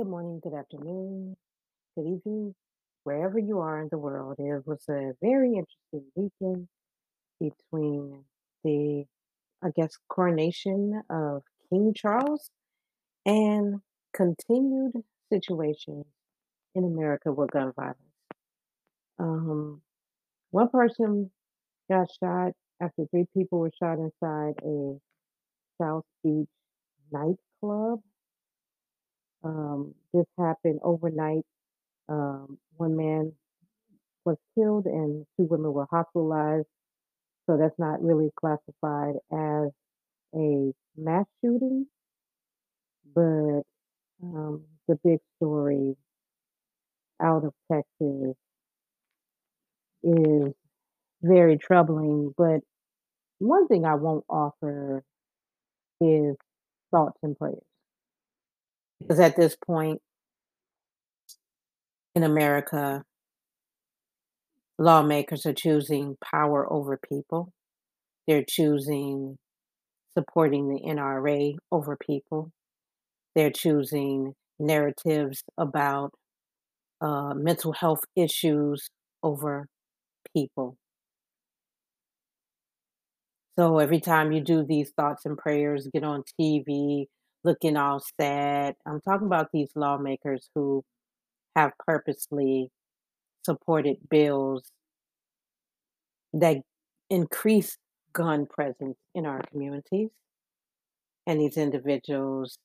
Good morning, good afternoon, good evening, wherever you are in the world. It was a very interesting weekend between the, I guess, coronation of King Charles and continued situations in America with gun violence. Um, one person got shot after three people were shot inside a South Beach nightclub. Um, this happened overnight. Um, one man was killed and two women were hospitalized. So that's not really classified as a mass shooting, but um, the big story out of Texas is very troubling. But one thing I won't offer is thoughts and prayers. Because at this point in America, lawmakers are choosing power over people. They're choosing supporting the NRA over people. They're choosing narratives about uh, mental health issues over people. So every time you do these thoughts and prayers, get on TV looking all sad. I'm talking about these lawmakers who have purposely supported bills that increase gun presence in our communities. And these individuals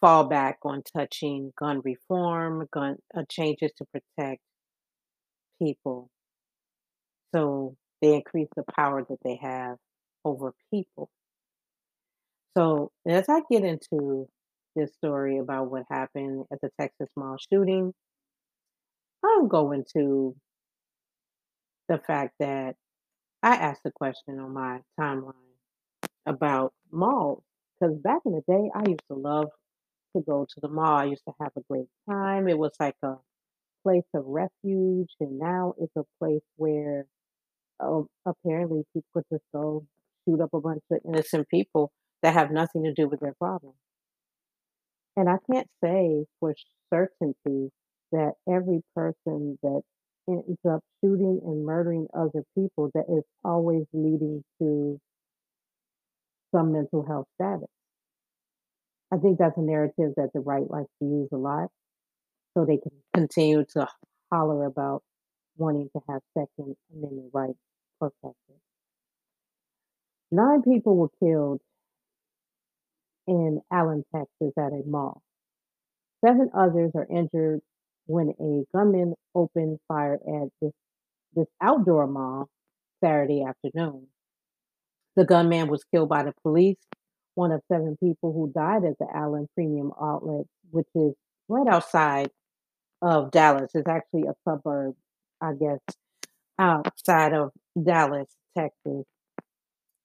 fall back on touching gun reform, gun uh, changes to protect people. So they increase the power that they have over people. So as I get into this story about what happened at the Texas mall shooting, I'll go into the fact that I asked a question on my timeline about malls. Because back in the day, I used to love to go to the mall. I used to have a great time. It was like a place of refuge, and now it's a place where oh, apparently people just go shoot up a bunch of innocent people that have nothing to do with their problem. And I can't say for certainty that every person that ends up shooting and murdering other people that is always leading to some mental health status. I think that's a narrative that the right likes to use a lot so they can continue to holler about wanting to have Second Amendment rights protected. Nine people were killed in Allen, Texas at a mall. Seven others are injured when a gunman opened fire at this, this outdoor mall Saturday afternoon. The gunman was killed by the police, one of seven people who died at the Allen Premium Outlet, which is right outside of Dallas. It's actually a suburb, I guess, outside of Dallas, Texas.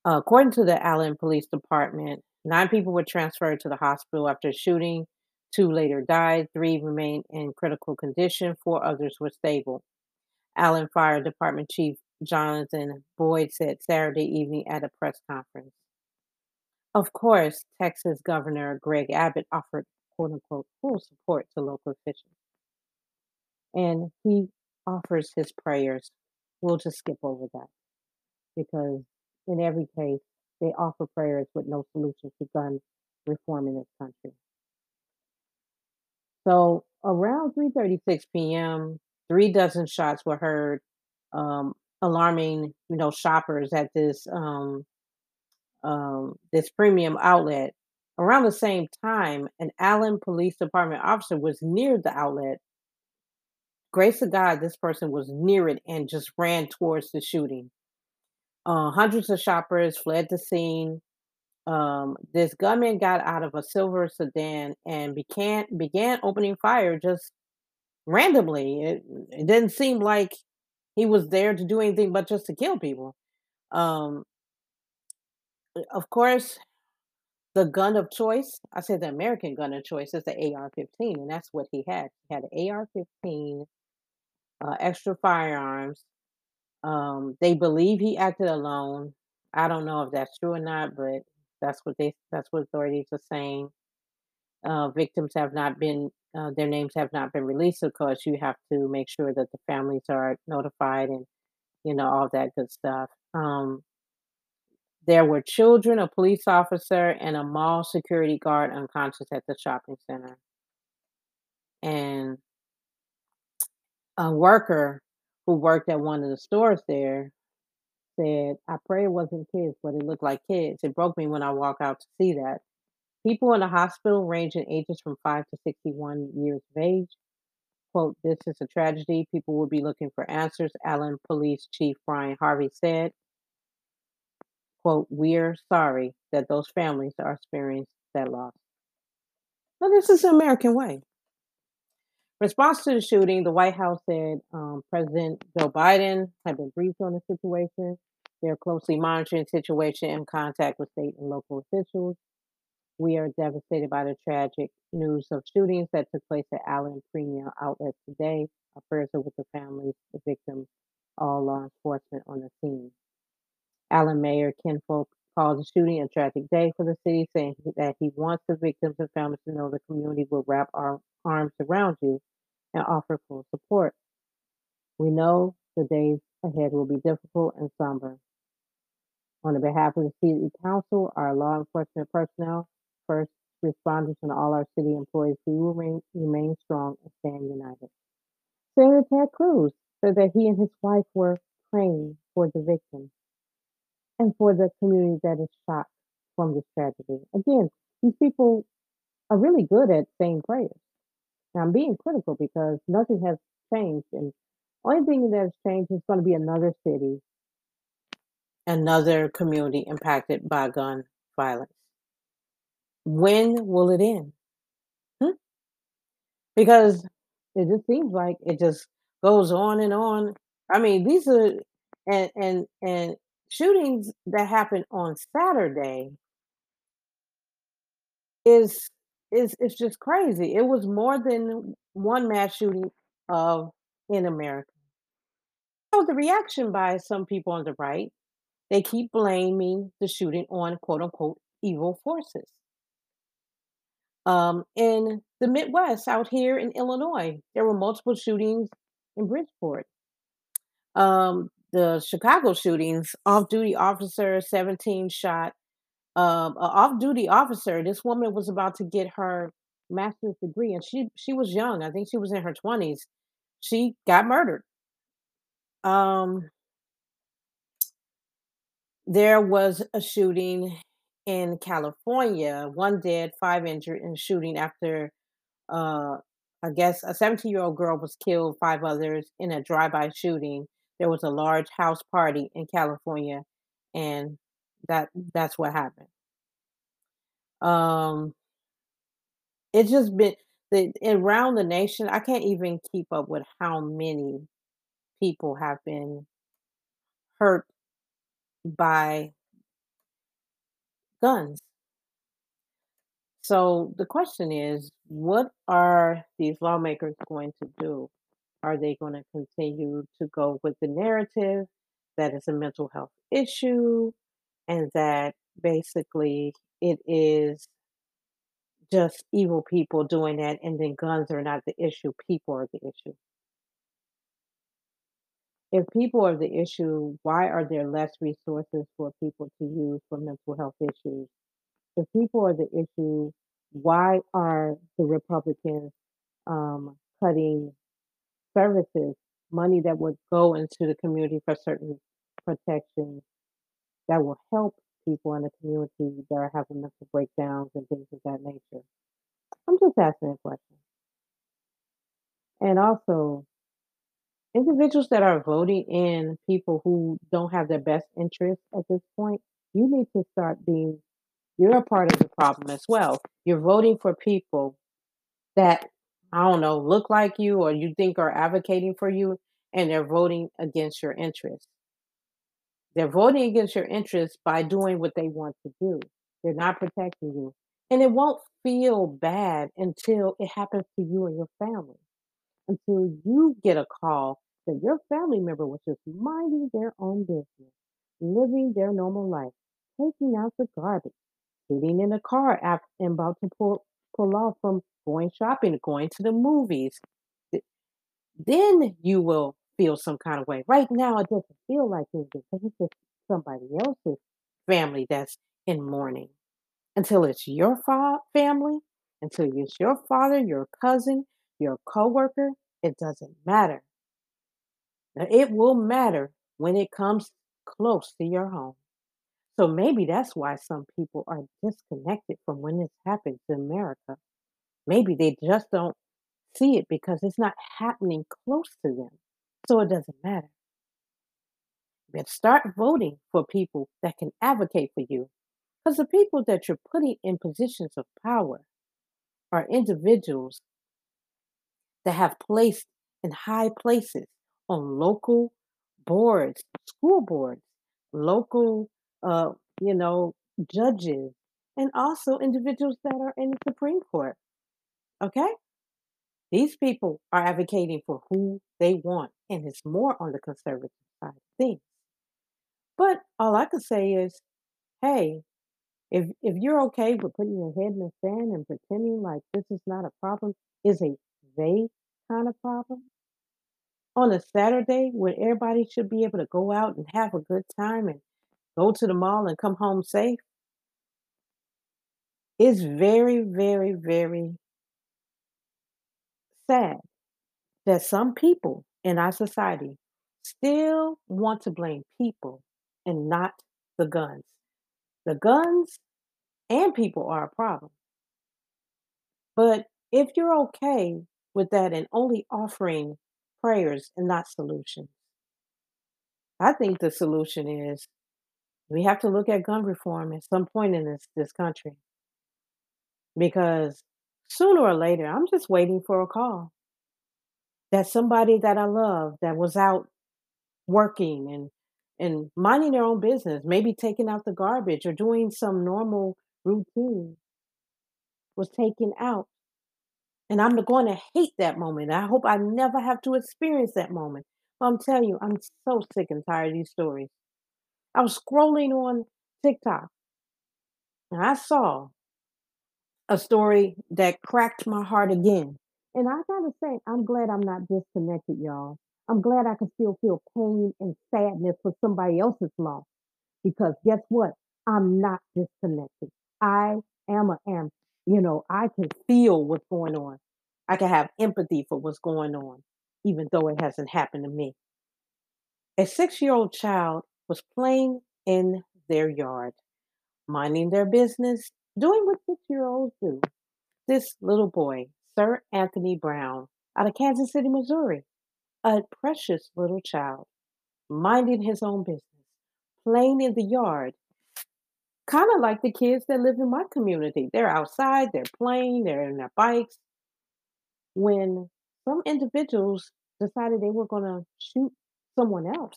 According to the Allen Police Department, nine people were transferred to the hospital after shooting. Two later died. Three remained in critical condition. Four others were stable. Allen Fire Department Chief Jonathan Boyd said Saturday evening at a press conference. Of course, Texas Governor Greg Abbott offered quote unquote full support to local officials. And he offers his prayers. We'll just skip over that because in every case, they offer prayers with no solution to gun reform in this country. So around 3:36 p.m., three dozen shots were heard, um, alarming you know shoppers at this um, um, this premium outlet. Around the same time, an Allen Police Department officer was near the outlet. Grace of God, this person was near it and just ran towards the shooting. Uh, hundreds of shoppers fled the scene. Um, this gunman got out of a silver sedan and began began opening fire just randomly. It, it didn't seem like he was there to do anything but just to kill people. Um, of course, the gun of choice, I said the American gun of choice is the AR-15, and that's what he had. He had an AR-15, uh, extra firearms. Um, they believe he acted alone. I don't know if that's true or not, but that's what they that's what authorities are saying. uh, victims have not been uh, their names have not been released, of course, you have to make sure that the families are notified and you know all that good stuff. Um, there were children, a police officer, and a mall security guard unconscious at the shopping center. And a worker who worked at one of the stores there said, "I pray it wasn't kids, but it looked like kids. It broke me when I walk out to see that." People in the hospital range in ages from 5 to 61 years of age. Quote, "This is a tragedy. People will be looking for answers," Allen Police Chief Brian Harvey said. Quote, "We're sorry that those families are experiencing that loss." Well, this is the American way. Response to the shooting, the White House said um, President Joe Biden had been briefed on the situation. They're closely monitoring the situation in contact with state and local officials. We are devastated by the tragic news of shootings that took place at Allen Premium Outlet today. Our prayers are with the families, the victims, all law enforcement on the scene. Allen Mayor Ken Fulk called the shooting a tragic day for the city, saying that he wants the victims and families to know the community will wrap our arms around you and offer full support. We know the days ahead will be difficult and somber. On behalf of the City Council, our law enforcement personnel, first responders, and all our city employees, we will remain, remain strong and stand united. Senator Ted Cruz said that he and his wife were praying for the victims and for the community that is shocked from this tragedy. Again, these people are really good at saying prayers. Now I'm being critical because nothing has changed, and only thing that has changed is going to be another city, another community impacted by gun violence. When will it end? Hmm? Because it just seems like it just goes on and on. I mean, these are and and and shootings that happened on Saturday is is is just crazy. It was more than one mass shooting of in America. So the reaction by some people on the right, they keep blaming the shooting on quote unquote evil forces. Um, in the Midwest, out here in Illinois, there were multiple shootings in Bridgeport. Um, the Chicago shootings, off-duty officer, 17 shot, um, a off-duty officer. This woman was about to get her master's degree, and she she was young. I think she was in her 20s. She got murdered. Um, there was a shooting in California, one dead, five injured in shooting after uh, I guess a 17-year-old girl was killed, five others in a drive-by shooting. There was a large house party in California, and that that's what happened. Um, it's just been the around the nation. I can't even keep up with how many people have been hurt by guns. So the question is, what are these lawmakers going to do? Are they going to continue to go with the narrative that it's a mental health issue and that basically it is just evil people doing that and then guns are not the issue, people are the issue? If people are the issue, why are there less resources for people to use for mental health issues? If people are the issue, why are the Republicans um, cutting services, money that would go into the community for certain protections that will help people in the community that are having mental breakdowns and things of that nature? I'm just asking a question. And also, individuals that are voting in people who don't have their best interests at this point, you need to start being you're a part of the problem as well. You're voting for people that I don't know, look like you or you think are advocating for you, and they're voting against your interests. They're voting against your interests by doing what they want to do. They're not protecting you. And it won't feel bad until it happens to you and your family. Until you get a call that your family member was just minding their own business, living their normal life, taking out the garbage, sitting in a car af- and about to pull people off from going shopping, going to the movies. Then you will feel some kind of way. Right now, it doesn't feel like it because it's just somebody else's family that's in mourning. Until it's your fa- family, until it's your father, your cousin, your coworker, it doesn't matter. Now, It will matter when it comes close to your home. So maybe that's why some people are disconnected from when this happens in America. Maybe they just don't see it because it's not happening close to them. So it doesn't matter. But start voting for people that can advocate for you. Because the people that you're putting in positions of power are individuals that have placed in high places on local boards, school boards, local, uh, you know, judges, and also individuals that are in the Supreme Court. Okay? These people are advocating for who they want, and it's more on the conservative side of things. But all I can say is, hey, if if you're okay with putting your head in the sand and pretending like this is not a problem, is a they kind of problem on a Saturday when everybody should be able to go out and have a good time and go to the mall and come home safe, it's very, very, very sad that some people in our society still want to blame people and not the guns. The guns and people are a problem. But if you're okay with that and only offering prayers and not solutions, I think the solution is we have to look at gun reform at some point in this this country because sooner or later, I'm just waiting for a call that somebody that I love that was out working and and minding their own business, maybe taking out the garbage or doing some normal routine was taken out. And I'm going to hate that moment. I hope I never have to experience that moment. But I'm telling you, I'm so sick and tired of these stories. I was scrolling on TikTok and I saw a story that cracked my heart again. And I gotta say, I'm glad I'm not disconnected, y'all. I'm glad I can still feel pain and sadness for somebody else's loss. Because guess what? I'm not disconnected. I am a am. You know, I can feel what's going on. I can have empathy for what's going on, even though it hasn't happened to me. A six year old child was playing in their yard, minding their business, doing what six year olds do. This little boy, Sir Anthony Brown, out of Kansas City, Missouri, a precious little child, minding his own business, playing in the yard, kind of like the kids that live in my community. They're outside, they're playing, they're in their bikes. When some individuals decided they were going to shoot someone else,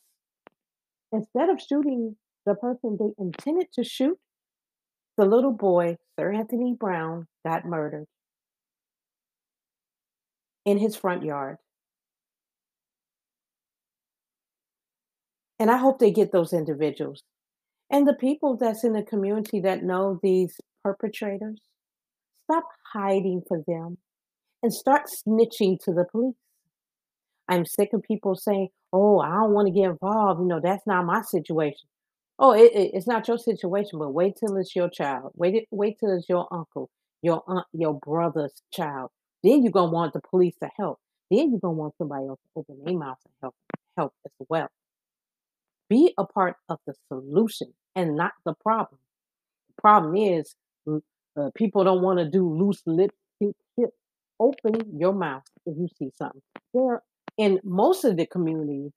instead of shooting the person they intended to shoot, the little boy, Sir Anthony Brown, got murdered in his front yard. And I hope they get those individuals. And the people that's in the community that know these perpetrators, stop hiding for them and start snitching to the police. I'm sick of people saying, "Oh, I don't want to get involved. You know, that's not my situation." Oh, it, it- it's not your situation, but wait till it's your child. Wait, it- wait till it's your uncle, your aunt, your brother's child. Then you're gonna want the police to help. Then you're gonna want somebody else to open their mouth and help help as well. Be a part of the solution and not the problem. The problem is uh, people don't want to do loose lip shit. Open your mouth if you see something. There in most of the communities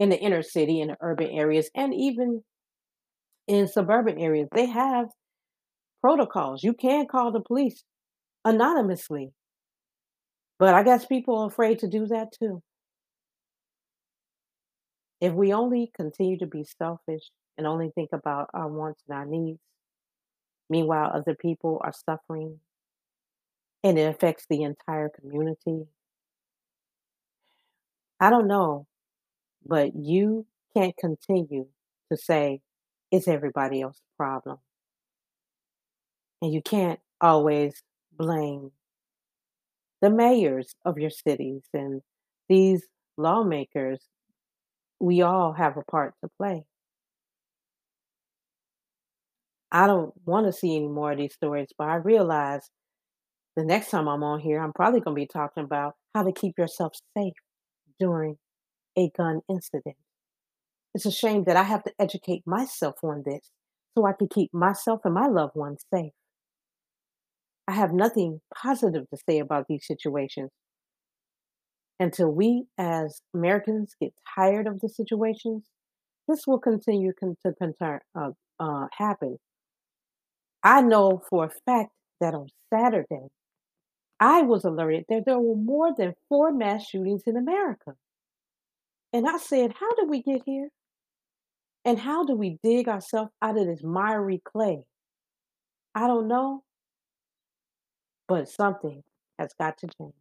in the inner city, in the urban areas, and even in suburban areas, they have protocols. You can call the police anonymously, but I guess people are afraid to do that too. If we only continue to be selfish and only think about our wants and our needs, meanwhile other people are suffering and it affects the entire community, I don't know, but you can't continue to say it's everybody else's problem. And you can't always blame the mayors of your cities and these lawmakers. We all have a part to play. I don't wanna see any more of these stories, but I realize the next time I'm on here, I'm probably gonna be talking about how to keep yourself safe during a gun incident. It's a shame that I have to educate myself on this so I can keep myself and my loved ones safe. I have nothing positive to say about these situations until we as Americans get tired of the situations. This will continue to uh, uh, happen. I know for a fact that on Saturday, I was alerted that there were more than four mass shootings in America. And I said, How did we get here? And how do we dig ourselves out of this miry clay? I don't know, but something has got to change.